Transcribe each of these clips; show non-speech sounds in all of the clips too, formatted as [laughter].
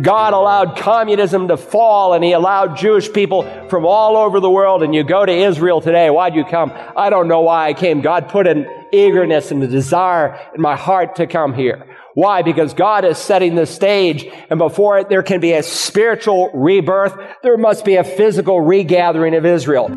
God allowed communism to fall and He allowed Jewish people from all over the world. And you go to Israel today. Why'd you come? I don't know why I came. God put an eagerness and a desire in my heart to come here. Why? Because God is setting the stage and before it there can be a spiritual rebirth. There must be a physical regathering of Israel.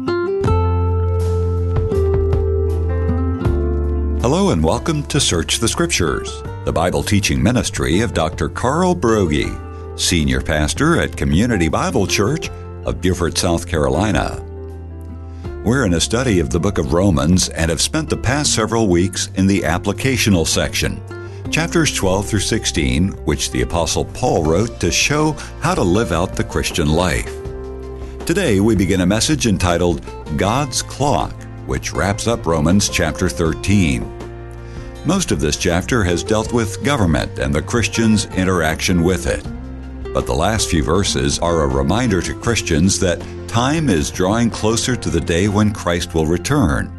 Hello and welcome to Search the Scriptures, the Bible teaching ministry of Dr. Carl Broggi, Senior Pastor at Community Bible Church of Beaufort, South Carolina. We're in a study of the book of Romans and have spent the past several weeks in the applicational section chapters 12 through 16, which the Apostle Paul wrote to show how to live out the Christian life. Today we begin a message entitled God's Clock, which wraps up Romans chapter 13. Most of this chapter has dealt with government and the Christian's interaction with it. But the last few verses are a reminder to Christians that time is drawing closer to the day when Christ will return.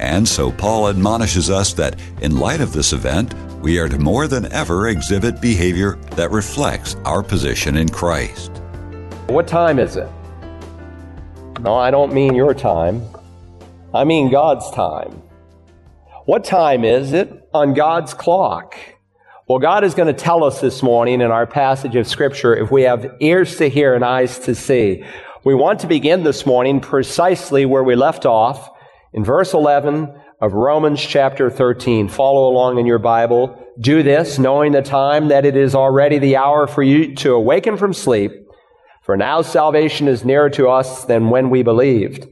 And so Paul admonishes us that in light of this event, we are to more than ever exhibit behavior that reflects our position in Christ. What time is it? No, I don't mean your time. I mean God's time. What time is it on God's clock? Well, God is going to tell us this morning in our passage of Scripture if we have ears to hear and eyes to see. We want to begin this morning precisely where we left off in verse 11 of Romans chapter 13. Follow along in your Bible. Do this, knowing the time that it is already the hour for you to awaken from sleep. For now salvation is nearer to us than when we believed.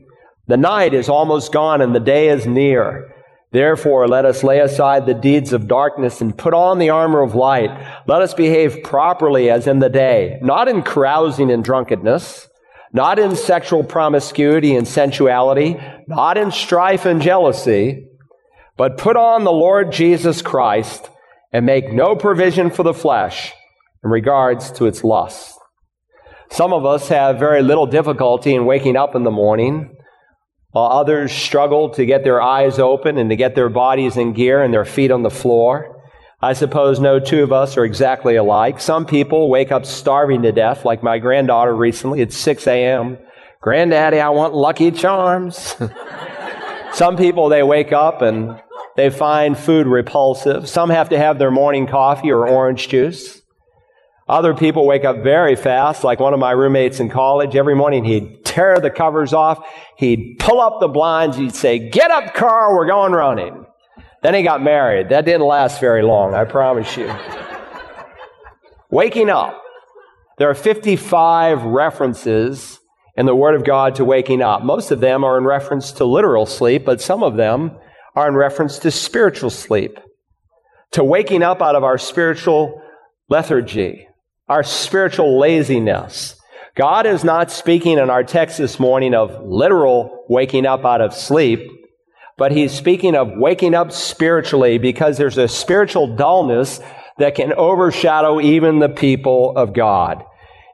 The night is almost gone and the day is near. Therefore, let us lay aside the deeds of darkness and put on the armor of light. Let us behave properly as in the day, not in carousing and drunkenness, not in sexual promiscuity and sensuality, not in strife and jealousy, but put on the Lord Jesus Christ and make no provision for the flesh in regards to its lusts. Some of us have very little difficulty in waking up in the morning, while others struggle to get their eyes open and to get their bodies in gear and their feet on the floor. I suppose no two of us are exactly alike. Some people wake up starving to death, like my granddaughter recently at 6 a.m. Granddaddy, I want Lucky Charms. [laughs] Some people, they wake up and they find food repulsive. Some have to have their morning coffee or orange juice. Other people wake up very fast, like one of my roommates in college. Every morning he'd tear the covers off. He'd pull up the blinds. He'd say, get up, Carl, we're going running. Then he got married. That didn't last very long, I promise you. waking up. There are 55 references in the Word of God to waking up. Most of them are in reference to literal sleep, but some of them are in reference to spiritual sleep. To waking up out of our spiritual lethargy, our spiritual laziness. God is not speaking in our text this morning of literal waking up out of sleep but he's speaking of waking up spiritually because there's a spiritual dullness that can overshadow even the people of God.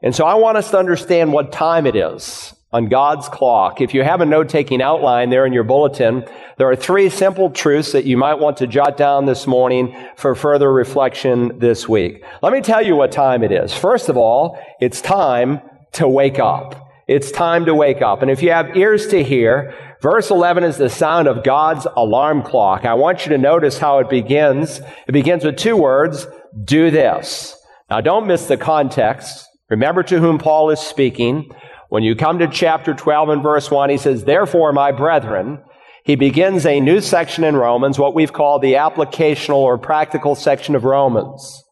And so I want us to understand what time it is on God's clock. If you have a note taking outline there in your bulletin, there are three simple truths that you might want to jot down this morning for further reflection this week. Let me tell you what time it is. First of all, it's time to wake up. It's time to wake up. And if you have ears to hear, verse 11 is the sound of God's alarm clock. I want you to notice how it begins. It begins with two words, do this. Now don't miss the context. Remember to whom Paul is speaking. When you come to chapter 12 and verse 1, he says, Therefore, my brethren, he begins a new section in Romans, what we've called the applicational or practical section of Romans.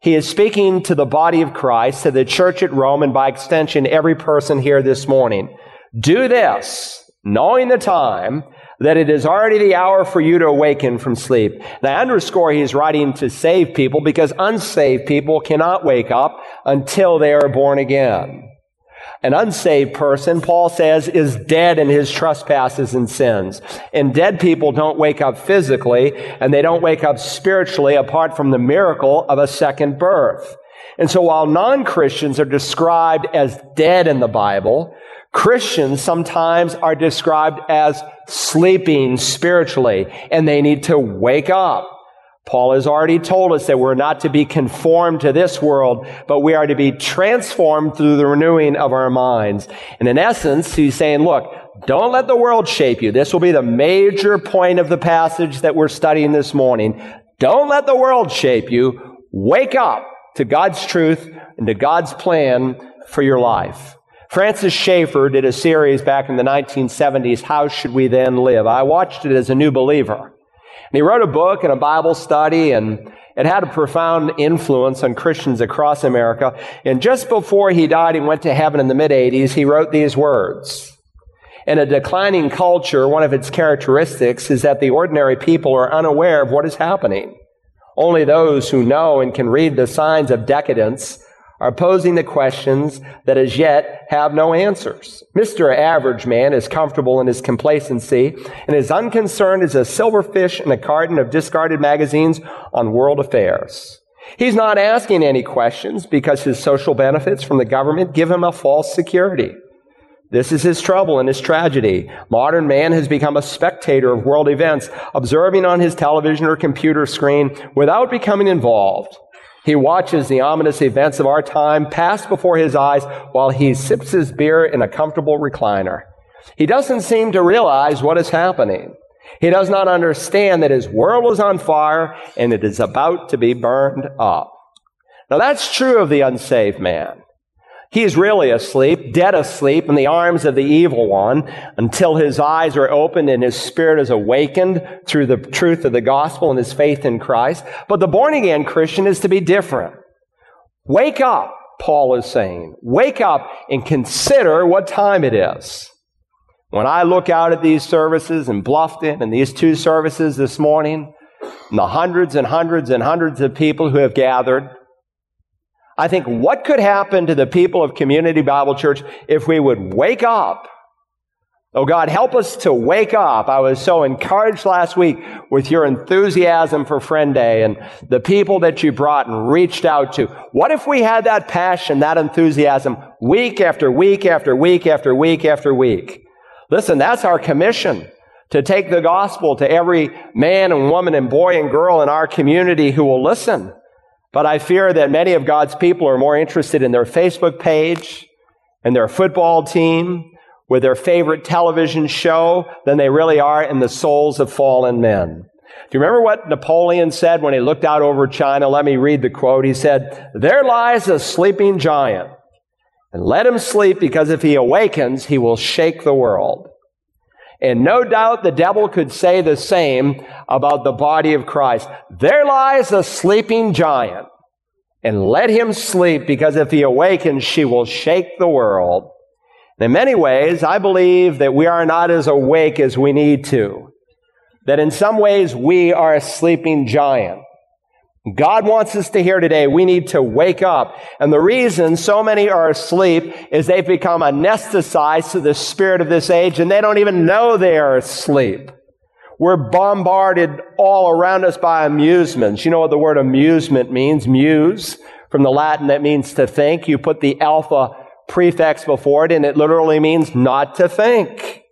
He is speaking to the body of Christ, to the church at Rome, and by extension, every person here this morning. Do this, knowing the time, that it is already the hour for you to awaken from sleep. Now, I underscore he's writing to save people because unsaved people cannot wake up until they are born again. An unsaved person, Paul says, is dead in his trespasses and sins. And dead people don't wake up physically and they don't wake up spiritually apart from the miracle of a second birth. And so while non-Christians are described as dead in the Bible, Christians sometimes are described as sleeping spiritually and they need to wake up. Paul has already told us that we're not to be conformed to this world, but we are to be transformed through the renewing of our minds. And in essence, he's saying, look, don't let the world shape you. This will be the major point of the passage that we're studying this morning. Don't let the world shape you. Wake up to God's truth and to God's plan for your life. Francis Schaeffer did a series back in the 1970s, How Should We Then Live? I watched it as a new believer. And he wrote a book and a Bible study, and it had a profound influence on Christians across America. And just before he died and went to heaven in the mid 80s, he wrote these words. In a declining culture, one of its characteristics is that the ordinary people are unaware of what is happening. Only those who know and can read the signs of decadence are posing the questions that as yet have no answers. Mr. Average Man is comfortable in his complacency and is unconcerned as a silverfish in a carton of discarded magazines on world affairs. He's not asking any questions because his social benefits from the government give him a false security. This is his trouble and his tragedy. Modern man has become a spectator of world events, observing on his television or computer screen without becoming involved. He watches the ominous events of our time pass before his eyes while he sips his beer in a comfortable recliner. He doesn't seem to realize what is happening. He does not understand that his world is on fire and it is about to be burned up. Now that's true of the unsaved man. He is really asleep, dead asleep in the arms of the evil one until his eyes are opened and his spirit is awakened through the truth of the gospel and his faith in Christ. But the born again Christian is to be different. Wake up, Paul is saying. Wake up and consider what time it is. When I look out at these services in Bluffton and these two services this morning, and the hundreds and hundreds and hundreds of people who have gathered, I think what could happen to the people of Community Bible Church if we would wake up? Oh God, help us to wake up. I was so encouraged last week with your enthusiasm for Friend Day and the people that you brought and reached out to. What if we had that passion, that enthusiasm week after week after week after week after week? Listen, that's our commission to take the gospel to every man and woman and boy and girl in our community who will listen. But I fear that many of God's people are more interested in their Facebook page and their football team with their favorite television show than they really are in the souls of fallen men. Do you remember what Napoleon said when he looked out over China? Let me read the quote. He said, There lies a sleeping giant, and let him sleep because if he awakens, he will shake the world. And no doubt the devil could say the same about the body of Christ. There lies a sleeping giant, and let him sleep because if he awakens, she will shake the world. In many ways, I believe that we are not as awake as we need to. That in some ways we are a sleeping giant. God wants us to hear today we need to wake up. And the reason so many are asleep is they've become anesthetized to the spirit of this age and they don't even know they are asleep. We're bombarded all around us by amusements. You know what the word amusement means? Muse, from the Latin that means to think. You put the alpha prefix before it and it literally means not to think.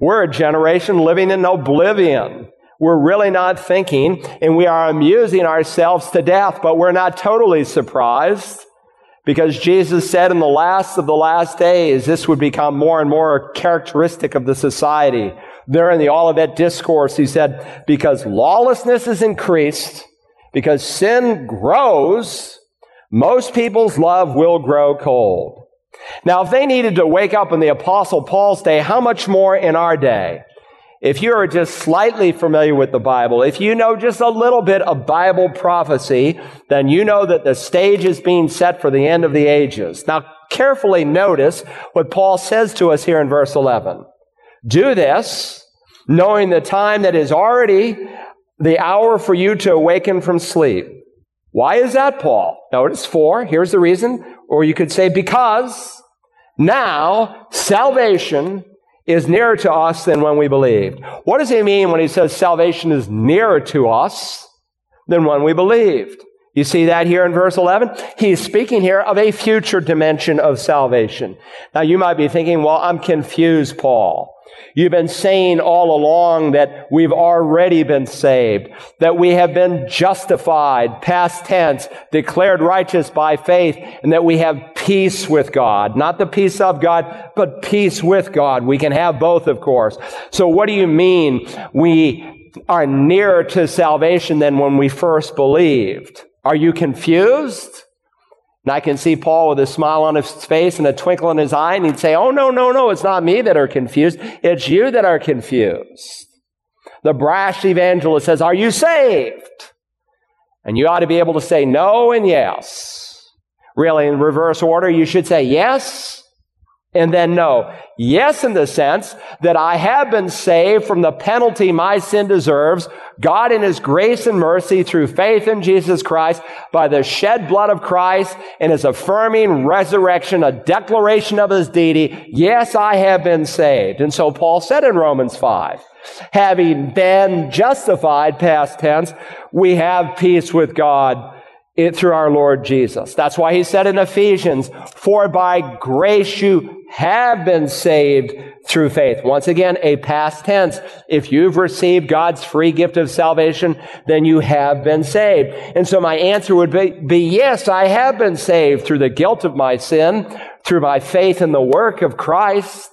We're a generation living in oblivion. We're really not thinking and we are amusing ourselves to death, but we're not totally surprised because Jesus said in the last of the last days, this would become more and more characteristic of the society. There in the Olivet Discourse, he said, because lawlessness is increased, because sin grows, most people's love will grow cold. Now, if they needed to wake up in the Apostle Paul's day, how much more in our day? If you are just slightly familiar with the Bible, if you know just a little bit of Bible prophecy, then you know that the stage is being set for the end of the ages. Now, carefully notice what Paul says to us here in verse 11. Do this, knowing the time that is already the hour for you to awaken from sleep. Why is that, Paul? Notice for, here's the reason, or you could say because now salvation is nearer to us than when we believed. What does he mean when he says salvation is nearer to us than when we believed? You see that here in verse 11? He's speaking here of a future dimension of salvation. Now you might be thinking, well, I'm confused, Paul. You've been saying all along that we've already been saved, that we have been justified, past tense, declared righteous by faith, and that we have peace with God. Not the peace of God, but peace with God. We can have both, of course. So what do you mean we are nearer to salvation than when we first believed? Are you confused? And I can see Paul with a smile on his face and a twinkle in his eye, and he'd say, Oh, no, no, no, it's not me that are confused. It's you that are confused. The brash evangelist says, Are you saved? And you ought to be able to say no and yes. Really, in reverse order, you should say yes and then no. Yes, in the sense that I have been saved from the penalty my sin deserves. God in His grace and mercy through faith in Jesus Christ by the shed blood of Christ and His affirming resurrection, a declaration of His deity. Yes, I have been saved. And so Paul said in Romans 5, having been justified, past tense, we have peace with God it through our Lord Jesus. That's why he said in Ephesians, for by grace you have been saved through faith. Once again, a past tense. If you've received God's free gift of salvation, then you have been saved. And so my answer would be, be yes, I have been saved through the guilt of my sin, through my faith in the work of Christ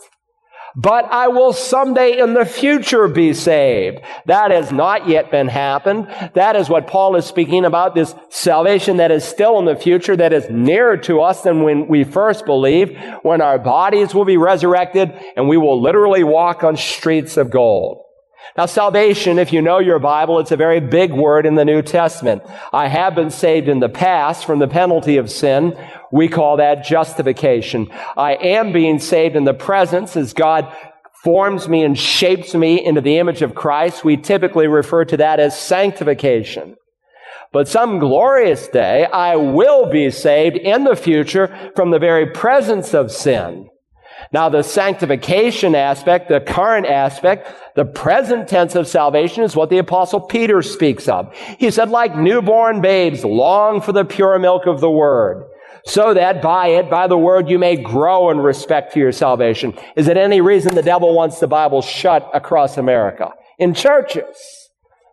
but I will someday in the future be saved. That has not yet been happened. That is what Paul is speaking about, this salvation that is still in the future, that is nearer to us than when we first believed, when our bodies will be resurrected and we will literally walk on streets of gold. Now, salvation, if you know your Bible, it's a very big word in the New Testament. I have been saved in the past from the penalty of sin. We call that justification. I am being saved in the presence as God forms me and shapes me into the image of Christ. We typically refer to that as sanctification. But some glorious day, I will be saved in the future from the very presence of sin. Now, the sanctification aspect, the current aspect, the present tense of salvation is what the apostle Peter speaks of. He said, like newborn babes, long for the pure milk of the word, so that by it, by the word, you may grow in respect to your salvation. Is it any reason the devil wants the Bible shut across America? In churches.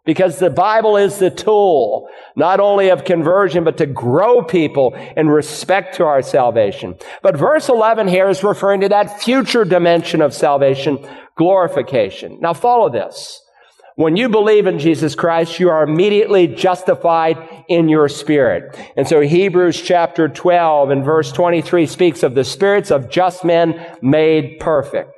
Because the Bible is the tool, not only of conversion, but to grow people in respect to our salvation. But verse 11 here is referring to that future dimension of salvation, glorification. Now follow this. When you believe in Jesus Christ, you are immediately justified in your spirit. And so Hebrews chapter 12 and verse 23 speaks of the spirits of just men made perfect.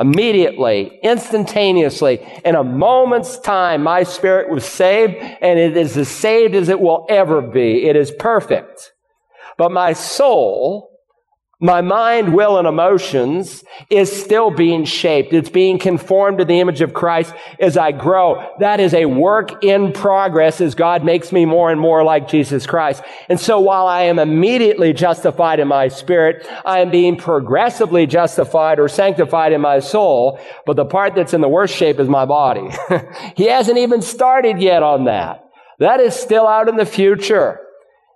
Immediately, instantaneously, in a moment's time, my spirit was saved, and it is as saved as it will ever be. It is perfect. But my soul, my mind, will, and emotions is still being shaped. It's being conformed to the image of Christ as I grow. That is a work in progress as God makes me more and more like Jesus Christ. And so while I am immediately justified in my spirit, I am being progressively justified or sanctified in my soul. But the part that's in the worst shape is my body. [laughs] he hasn't even started yet on that. That is still out in the future.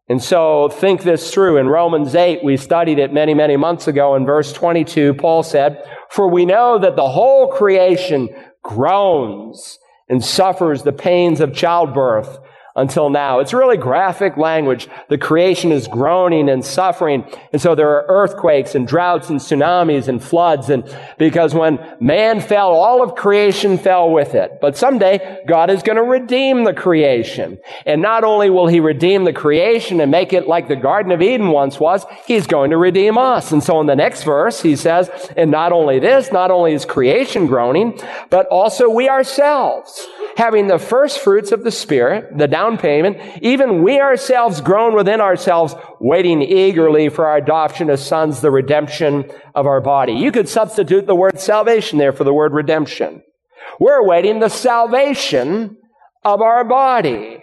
And so think this through. In Romans 8, we studied it many, many months ago. In verse 22, Paul said, For we know that the whole creation groans and suffers the pains of childbirth until now. It's really graphic language. The creation is groaning and suffering. And so there are earthquakes and droughts and tsunamis and floods. And because when man fell, all of creation fell with it. But someday God is going to redeem the creation. And not only will he redeem the creation and make it like the Garden of Eden once was, he's going to redeem us. And so in the next verse, he says, and not only this, not only is creation groaning, but also we ourselves having the first fruits of the Spirit, the down payment, even we ourselves groan within ourselves, waiting eagerly for our adoption as sons, the redemption of our body. You could substitute the word salvation there for the word redemption. We're awaiting the salvation of our body.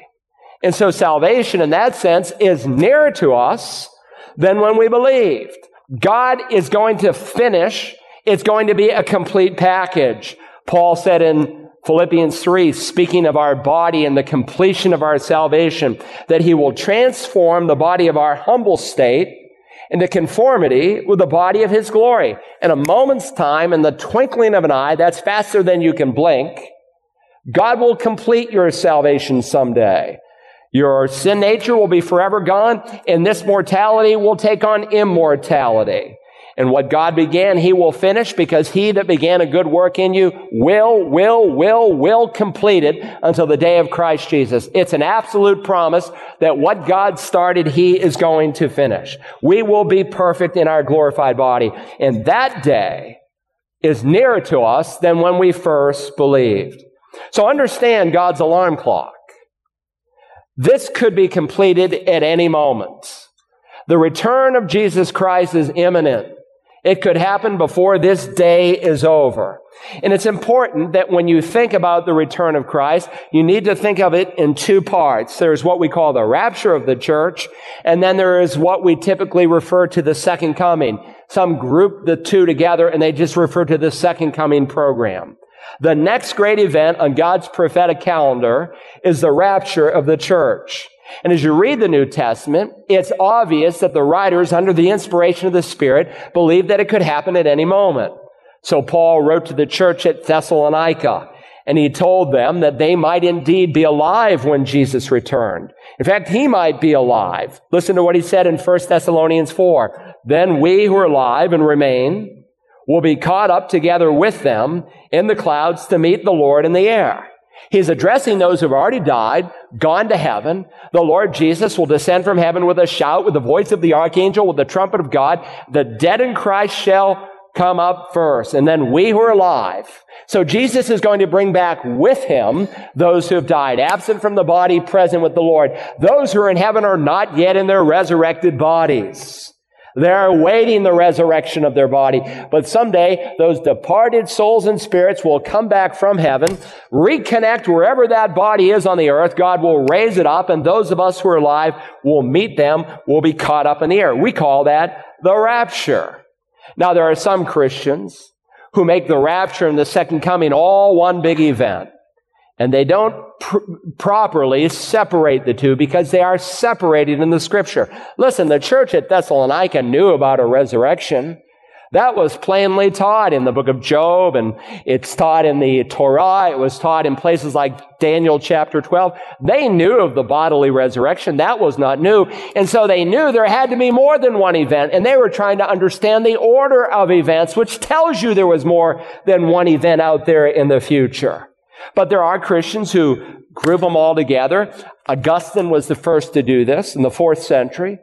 And so salvation in that sense is nearer to us than when we believed. God is going to finish. It's going to be a complete package. Paul said in Philippians 3, speaking of our body and the completion of our salvation, that he will transform the body of our humble state into conformity with the body of his glory. In a moment's time, in the twinkling of an eye, that's faster than you can blink, God will complete your salvation someday. Your sin nature will be forever gone, and this mortality will take on immortality. And what God began, He will finish because He that began a good work in you will, will, will, will complete it until the day of Christ Jesus. It's an absolute promise that what God started, He is going to finish. We will be perfect in our glorified body. And that day is nearer to us than when we first believed. So understand God's alarm clock. This could be completed at any moment. The return of Jesus Christ is imminent. It could happen before this day is over. And it's important that when you think about the return of Christ, you need to think of it in two parts. There's what we call the rapture of the church, and then there is what we typically refer to the second coming. Some group the two together and they just refer to the second coming program. The next great event on God's prophetic calendar is the rapture of the church. And as you read the New Testament, it's obvious that the writers, under the inspiration of the Spirit, believed that it could happen at any moment. So Paul wrote to the church at Thessalonica, and he told them that they might indeed be alive when Jesus returned. In fact, he might be alive. Listen to what he said in 1 Thessalonians 4. Then we who are alive and remain will be caught up together with them in the clouds to meet the Lord in the air. He's addressing those who've already died, gone to heaven. The Lord Jesus will descend from heaven with a shout, with the voice of the archangel, with the trumpet of God. The dead in Christ shall come up first, and then we who are alive. So Jesus is going to bring back with him those who have died, absent from the body, present with the Lord. Those who are in heaven are not yet in their resurrected bodies. They're awaiting the resurrection of their body. But someday, those departed souls and spirits will come back from heaven, reconnect wherever that body is on the earth. God will raise it up, and those of us who are alive will meet them, will be caught up in the air. We call that the rapture. Now, there are some Christians who make the rapture and the second coming all one big event. And they don't pr- properly separate the two because they are separated in the scripture. Listen, the church at Thessalonica knew about a resurrection. That was plainly taught in the book of Job and it's taught in the Torah. It was taught in places like Daniel chapter 12. They knew of the bodily resurrection. That was not new. And so they knew there had to be more than one event and they were trying to understand the order of events, which tells you there was more than one event out there in the future. But there are Christians who group them all together. Augustine was the first to do this in the fourth century.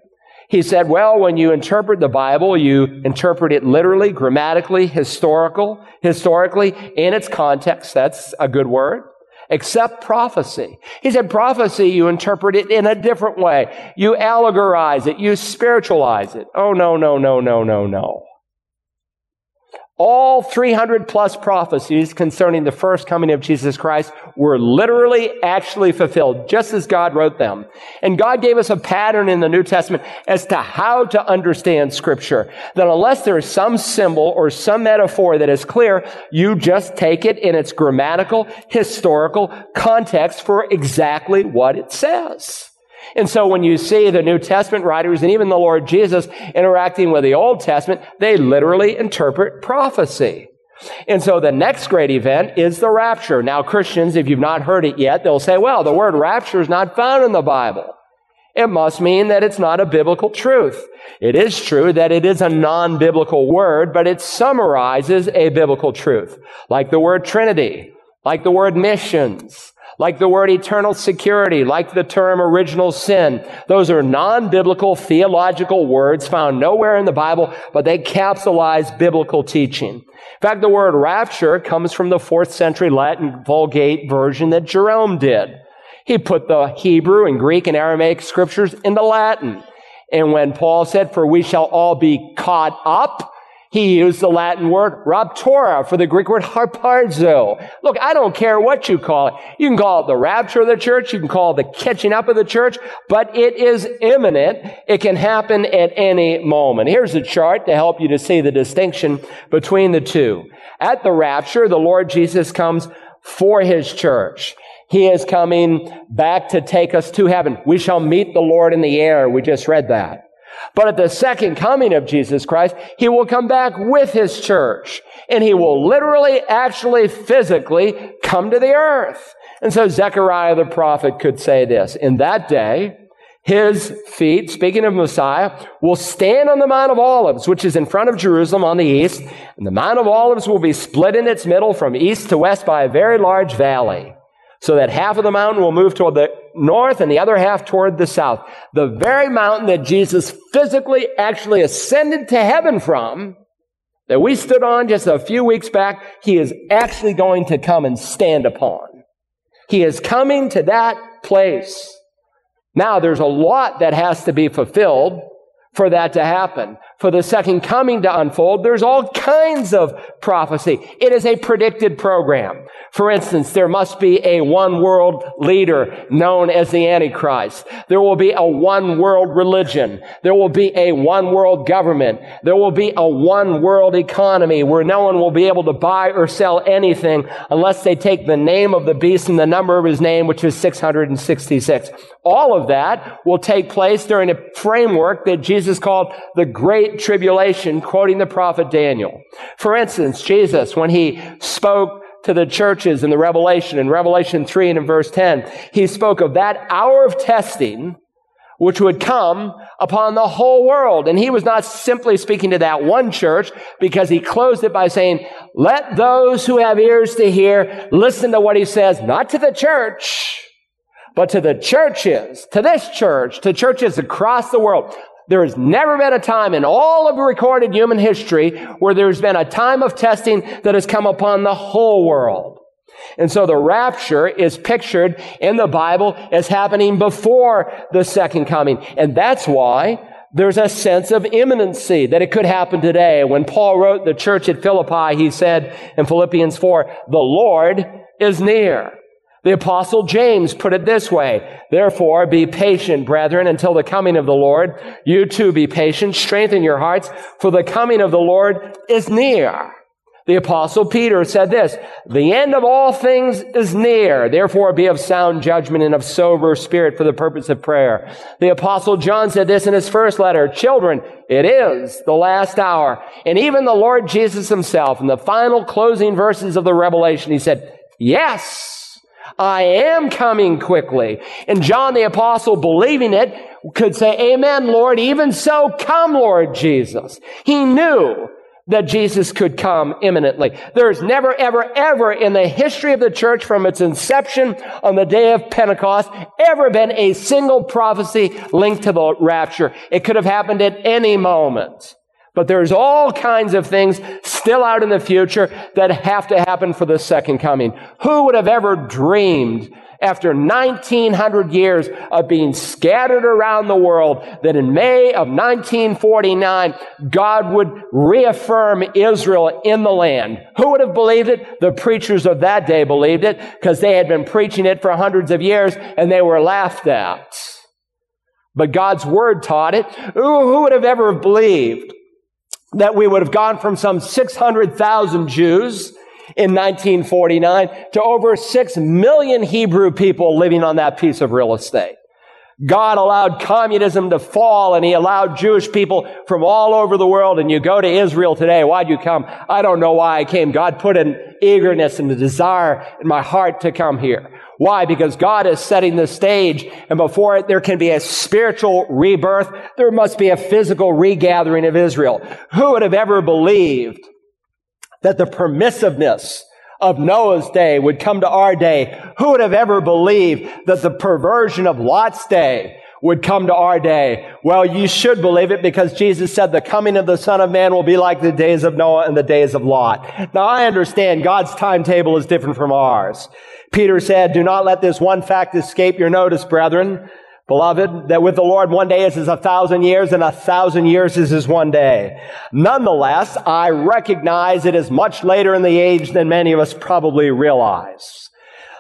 He said, well, when you interpret the Bible, you interpret it literally, grammatically, historical, historically, in its context. That's a good word. Except prophecy. He said prophecy, you interpret it in a different way. You allegorize it. You spiritualize it. Oh, no, no, no, no, no, no. All 300 plus prophecies concerning the first coming of Jesus Christ were literally actually fulfilled, just as God wrote them. And God gave us a pattern in the New Testament as to how to understand scripture. That unless there is some symbol or some metaphor that is clear, you just take it in its grammatical, historical context for exactly what it says. And so when you see the New Testament writers and even the Lord Jesus interacting with the Old Testament, they literally interpret prophecy. And so the next great event is the rapture. Now Christians, if you've not heard it yet, they'll say, well, the word rapture is not found in the Bible. It must mean that it's not a biblical truth. It is true that it is a non-biblical word, but it summarizes a biblical truth. Like the word Trinity, like the word missions, like the word eternal security, like the term original sin. Those are non-biblical theological words found nowhere in the Bible, but they capsulize biblical teaching. In fact, the word rapture comes from the fourth century Latin Vulgate version that Jerome did. He put the Hebrew and Greek and Aramaic scriptures into Latin. And when Paul said, for we shall all be caught up, he used the Latin word raptura for the Greek word harpazo. Look, I don't care what you call it. You can call it the rapture of the church. You can call it the catching up of the church, but it is imminent. It can happen at any moment. Here's a chart to help you to see the distinction between the two. At the rapture, the Lord Jesus comes for his church. He is coming back to take us to heaven. We shall meet the Lord in the air. We just read that. But at the second coming of Jesus Christ, he will come back with his church and he will literally, actually, physically come to the earth. And so Zechariah the prophet could say this, in that day, his feet, speaking of Messiah, will stand on the Mount of Olives, which is in front of Jerusalem on the east, and the Mount of Olives will be split in its middle from east to west by a very large valley, so that half of the mountain will move toward the north and the other half toward the south. The very mountain that Jesus physically actually ascended to heaven from, that we stood on just a few weeks back, he is actually going to come and stand upon. He is coming to that place. Now, there's a lot that has to be fulfilled for that to happen. For the second coming to unfold, there's all kinds of prophecy. It is a predicted program. For instance, there must be a one world leader known as the Antichrist. There will be a one world religion. There will be a one world government. There will be a one world economy where no one will be able to buy or sell anything unless they take the name of the beast and the number of his name, which is 666. All of that will take place during a framework that Jesus called the Great Tribulation, quoting the prophet Daniel. For instance, Jesus, when he spoke to the churches in the Revelation, in Revelation 3 and in verse 10, he spoke of that hour of testing which would come upon the whole world. And he was not simply speaking to that one church because he closed it by saying, let those who have ears to hear listen to what he says, not to the church, but to the churches, to this church, to churches across the world. There has never been a time in all of recorded human history where there's been a time of testing that has come upon the whole world. And so the rapture is pictured in the Bible as happening before the second coming. And that's why there's a sense of imminency that it could happen today. When Paul wrote the church at Philippi, he said in Philippians 4, the Lord is near. The apostle James put it this way, therefore be patient, brethren, until the coming of the Lord. You too be patient, strengthen your hearts, for the coming of the Lord is near. The apostle Peter said this, the end of all things is near. Therefore be of sound judgment and of sober spirit for the purpose of prayer. The apostle John said this in his first letter, children, it is the last hour. And even the Lord Jesus himself in the final closing verses of the Revelation, he said, yes, I am coming quickly. And John the apostle, believing it, could say, Amen, Lord. Even so, come, Lord Jesus. He knew that Jesus could come imminently. There's never, ever, ever in the history of the church from its inception on the day of Pentecost ever been a single prophecy linked to the rapture. It could have happened at any moment. But there's all kinds of things still out in the future that have to happen for the second coming. Who would have ever dreamed after 1900 years of being scattered around the world that in May of 1949, God would reaffirm Israel in the land. Who would have believed it? The preachers of that day believed it because they had been preaching it for hundreds of years and they were laughed at. But God's word taught it. Who would have ever believed that we would have gone from some 600,000 Jews in 1949 to over 6 million Hebrew people living on that piece of real estate. God allowed communism to fall and he allowed Jewish people from all over the world. And you go to Israel today. Why'd you come? I don't know why I came. God put an eagerness and the desire in my heart to come here. Why? Because God is setting the stage and before it, there can be a spiritual rebirth. There must be a physical regathering of Israel. Who would have ever believed that the permissiveness of Noah's day would come to our day? Who would have ever believed that the perversion of Lot's day would come to our day. Well, you should believe it because Jesus said the coming of the Son of Man will be like the days of Noah and the days of Lot. Now I understand God's timetable is different from ours. Peter said, do not let this one fact escape your notice, brethren. Beloved, that with the Lord one day is as a thousand years and a thousand years is as one day. Nonetheless, I recognize it is much later in the age than many of us probably realize.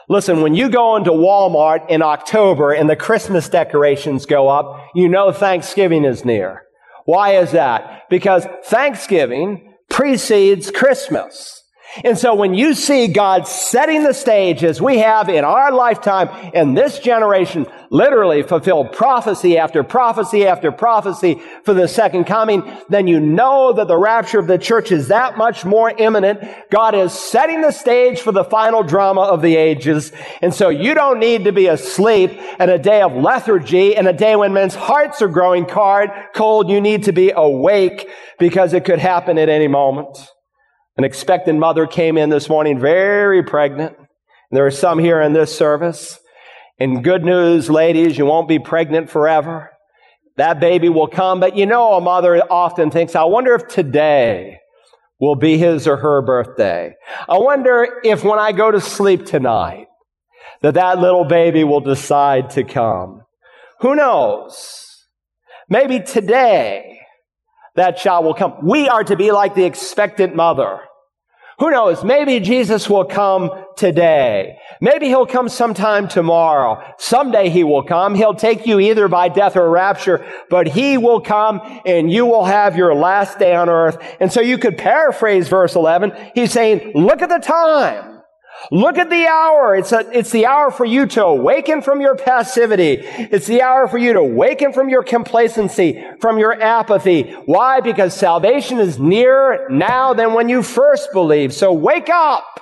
Listen, when you go into Walmart in October and the Christmas decorations go up, you know Thanksgiving is near. Why is that? Because Thanksgiving precedes Christmas. And so when you see God setting the stage as we have in our lifetime in this generation, literally fulfilled prophecy after prophecy after prophecy for the second coming, then you know that the rapture of the church is that much more imminent. God is setting the stage for the final drama of the ages. And so you don't need to be asleep in a day of lethargy and a day when men's hearts are growing cold. You need to be awake because it could happen at any moment. An expectant mother came in this morning very pregnant. There are some here in this service. And good news, ladies, you won't be pregnant forever. That baby will come. But you know, a mother often thinks, I wonder if today will be his or her birthday. I wonder if when I go to sleep tonight, that that little baby will decide to come. Who knows? Maybe today that child will come. We are to be like the expectant mother. Who knows? Maybe Jesus will come today. Maybe he'll come sometime tomorrow. Someday he will come. He'll take you either by death or rapture, but he will come and you will have your last day on earth. And so you could paraphrase verse 11. He's saying, look at the time. Look at the hour. It's, a, it's the hour for you to awaken from your passivity. It's the hour for you to awaken from your complacency, from your apathy. Why? Because salvation is nearer now than when you first believed. So wake up.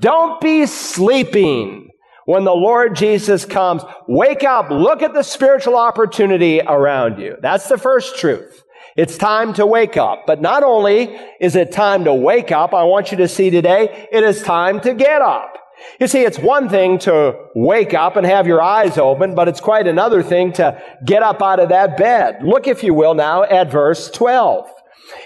Don't be sleeping when the Lord Jesus comes. Wake up. Look at the spiritual opportunity around you. That's the first truth. It's time to wake up. But not only is it time to wake up, I want you to see today, it is time to get up. You see, it's one thing to wake up and have your eyes open, but it's quite another thing to get up out of that bed. Look, if you will, now at verse 12.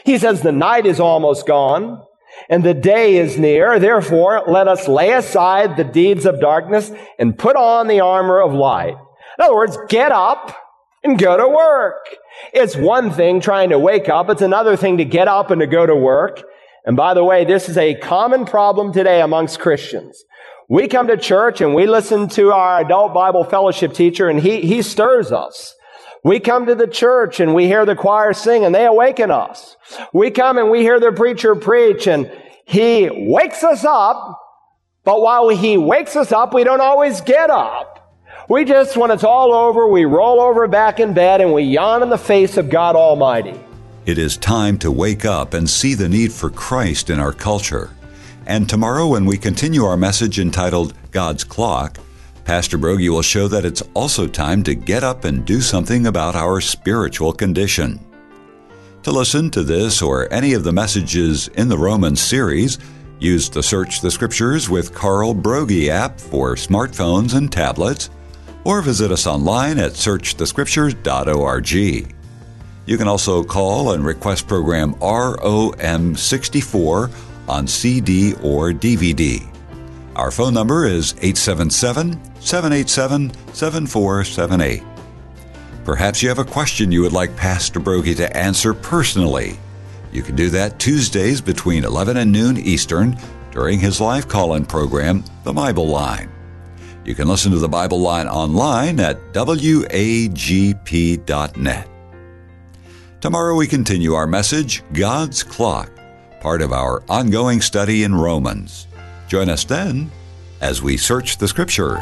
He says, the night is almost gone and the day is near. Therefore, let us lay aside the deeds of darkness and put on the armor of light. In other words, get up and go to work. It's one thing trying to wake up. It's another thing to get up and to go to work. And by the way, this is a common problem today amongst Christians. We come to church and we listen to our adult Bible fellowship teacher and he, he stirs us. We come to the church and we hear the choir sing and they awaken us. We come and we hear the preacher preach and he wakes us up. But while he wakes us up, we don't always get up. We just, when it's all over, we roll over back in bed and we yawn in the face of God Almighty. It is time to wake up and see the need for Christ in our culture. And tomorrow, when we continue our message entitled God's Clock, Pastor Broggi will show that it's also time to get up and do something about our spiritual condition. To listen to this or any of the messages in the Romans series, use the Search the Scriptures with Carl Broggi app for smartphones and tablets or visit us online at searchthescriptures.org. You can also call and request program ROM64 on CD or DVD. Our phone number is 877 787 7478. Perhaps you have a question you would like Pastor Broggi to answer personally. You can do that Tuesdays between 11 and noon Eastern during his live call in program, The Bible Line. You can listen to the Bible Line online at wagp.net. Tomorrow we continue our message, God's Clock, part of our ongoing study in Romans. Join us then as we search the Scriptures.